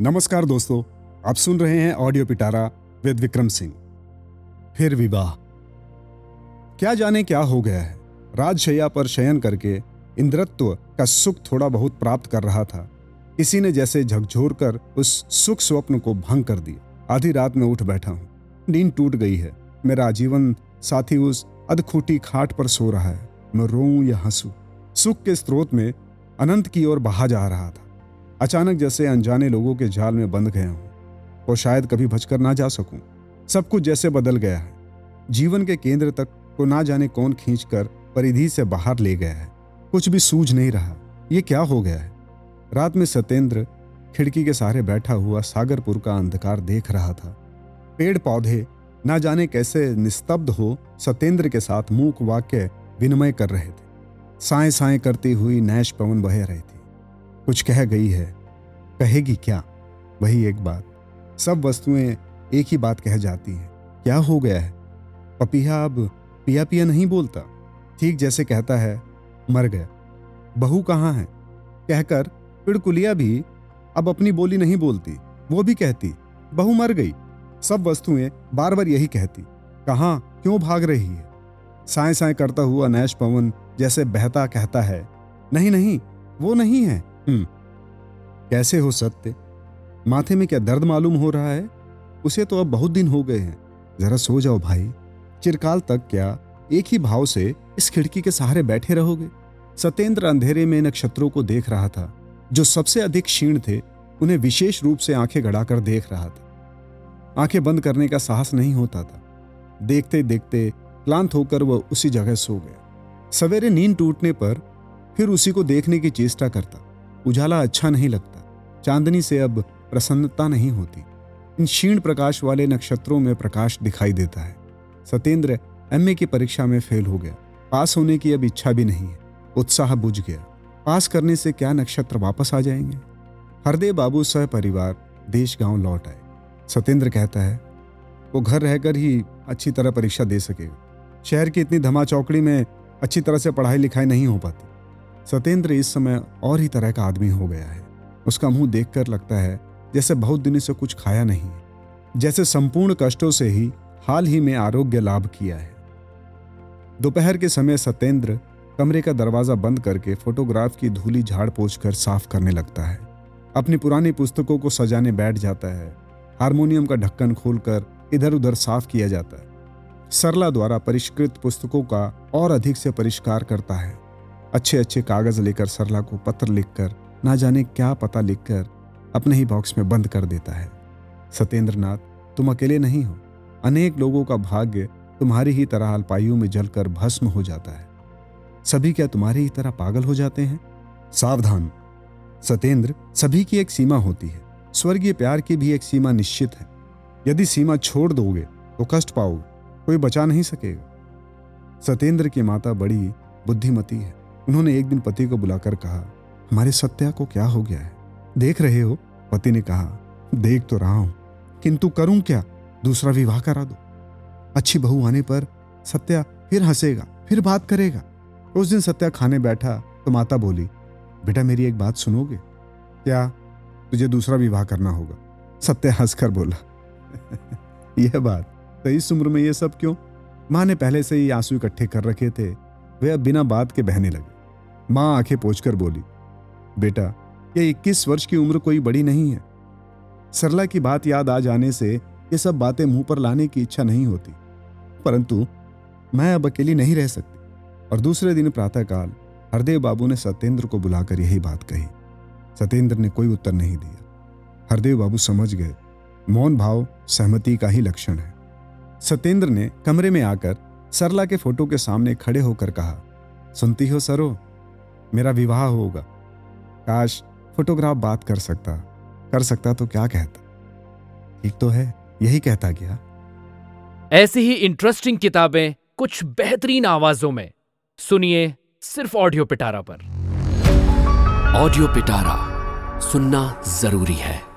नमस्कार दोस्तों, आप सुन रहे हैं ऑडियो पिटारा विद विक्रम सिंह फिर विवाह। क्या जाने क्या हो गया है? राजशैया पर शयन करके इंद्रत्व का सुख थोड़ा बहुत प्राप्त कर रहा था। किसी ने जैसे झकझोर कर उस सुख स्वप्न को भंग कर दिया। आधी रात में उठ बैठा हूँ। नींद टूट गई है। मेरा आजीवन साथी उस अधखूटी खाट पर सो रहा है। मैं रोऊं या हंसू। सुख के स्रोत में अनंत की ओर बहा जा रहा था। अचानक जैसे अनजाने लोगों के जाल में बंद गया हूँ, और शायद कभी बचकर ना जा सकूँ। सब कुछ जैसे बदल गया है। जीवन के केंद्र तक को ना जाने कौन खींचकर परिधि से बाहर ले गया है। कुछ भी सूझ नहीं रहा। ये क्या हो गया है? रात में सत्येंद्र खिड़की के सहारे बैठा हुआ सागरपुर का अंधकार देख रहा था। पेड़ पौधे ना जाने कैसे निस्तब्ध हो सत्येंद्र के साथ मूक वाक्य विनिमय कर रहे थे। साए साए करती हुई नैश पवन बह रही थी। कुछ कह गई है कहेगी क्या? वही एक बात। सब वस्तुएँ एक ही बात कह जाती हैं। क्या हो गया है? पपिया अब पिया पिया नहीं बोलता। ठीक जैसे कहता है, मर गया। बहू कहाँ है? कहकर पिड़कुलिया भी अब अपनी बोली नहीं बोलती। वो भी कहती, बहू मर गई। सब वस्तुएँ बार बार यही कहती, कहाँ, क्यों भाग रही है? साय साए करता हुआ नैश पवन जैसे बहता कहता है, नहीं नहीं, वो नहीं है। हम्म कैसे हो सत्य? माथे में क्या दर्द मालूम हो रहा है? उसे तो अब बहुत दिन हो गए हैं। जरा सो जाओ भाई। चिरकाल तक क्या एक ही भाव से इस खिड़की के सहारे बैठे रहोगे? सत्येंद्र अंधेरे में नक्षत्रों को देख रहा था। जो सबसे अधिक क्षीण थे, उन्हें विशेष रूप से आँखें गड़ाकर देख रहा था। आँखें बंद करने का साहस नहीं होता था। देखते देखते क्लांत होकर वह उसी जगह सो गया। सवेरे नींद टूटने पर फिर उसी को देखने की चेष्टा करता। उजाला अच्छा नहीं लगता। चांदनी से अब प्रसन्नता नहीं होती। इन क्षीण प्रकाश वाले नक्षत्रों में प्रकाश दिखाई देता है। सत्येंद्र एमए की परीक्षा में फेल हो गया। पास होने की अब इच्छा भी नहीं है। उत्साह बुझ गया। पास करने से क्या नक्षत्र वापस आ जाएँगे? हरदेव बाबू सह परिवार देश गाँव लौट आए। सत्येंद्र कहता है, वो घर रहकर ही अच्छी तरह परीक्षा दे सकेगा। शहर की इतनी धमा चौकड़ी में अच्छी तरह से पढ़ाई लिखाई नहीं हो पाती। सत्येंद्र इस समय और ही तरह का आदमी हो गया है। उसका मुँह देखकर लगता है जैसे बहुत दिनों से कुछ खाया नहीं जैसे संपूर्ण कष्टों से ही हाल ही में आरोग्य लाभ किया है। दोपहर के समय सत्येंद्र कमरे का दरवाज़ा बंद करके फोटोग्राफ की धूली झाड़ पोछ कर साफ़ करने लगता है। अपनी पुरानी पुस्तकों को सजाने बैठ जाता है। हारमोनियम का ढक्कन खोलकर इधर उधर साफ़ किया जाता है। सरला द्वारा परिष्कृत पुस्तकों का और अधिक से परिष्कार करता है। अच्छे अच्छे कागज़ लेकर सरला को पत्र लिखकर ना जाने क्या पता लिखकर अपने ही बॉक्स में बंद कर देता है। सत्येंद्र तुम अकेले नहीं हो। अनेक लोगों का भाग्य तुम्हारी ही तरह अल्पायु में जलकर भस्म हो जाता है। सभी क्या तुम्हारी ही तरह पागल हो जाते हैं? सावधान। सत्येंद्र सभी की एक सीमा होती है। स्वर्गीय प्यार की भी एक सीमा निश्चित है। यदि सीमा छोड़ दोगे तो कष्ट पाओगे। कोई बचा नहीं सकेगा। सत्येंद्र की माता बड़ी बुद्धिमती है। उन्होंने एक दिन पति को बुलाकर कहा हमारे सत्या को क्या हो गया है? देख रहे हो? पति ने कहा, देख तो रहा हूँ, किंतु करूँ क्या? दूसरा विवाह करा दो। अच्छी बहू आने पर सत्या फिर हंसेगा, फिर बात करेगा। उस दिन सत्या खाने बैठा तो माता बोली, बेटा, मेरी एक बात सुनोगे? क्या तुझे दूसरा विवाह करना होगा? सत्या हंसकर बोला, यह बात तो इस उम्र में यह सब क्यों? माँ ने पहले से ही आँसू इकट्ठे कर रखे थे, वे अब बिना बात के बहने लगे। माँ आँखें पोछकर बोली बेटा ये इक्कीस वर्ष की उम्र कोई बड़ी नहीं है? सरला की बात याद आ जाने से ये सब बातें मुँह पर लाने की इच्छा नहीं होती। परंतु मैं अब अकेली नहीं रह सकती। और दूसरे दिन प्रातःकाल हरदेव बाबू ने सत्येंद्र को बुलाकर यही बात कही। सत्येंद्र ने कोई उत्तर नहीं दिया। हरदेव बाबू समझ गए। मौन भाव सहमति का ही लक्षण है। सत्येंद्र ने कमरे में आकर सरला के फ़ोटो के सामने खड़े होकर कहा, सुनती हो सरो, मेरा विवाह होगा। काश फोटोग्राफ बात कर सकता कर सकता तो क्या कहता? ठीक तो है यही कहता गया। ऐसी ही इंटरेस्टिंग किताबें कुछ बेहतरीन आवाजों में। सुनिए सिर्फ़ ऑडियो पिटारा पर। ऑडियो पिटारा सुनना ज़रूरी है।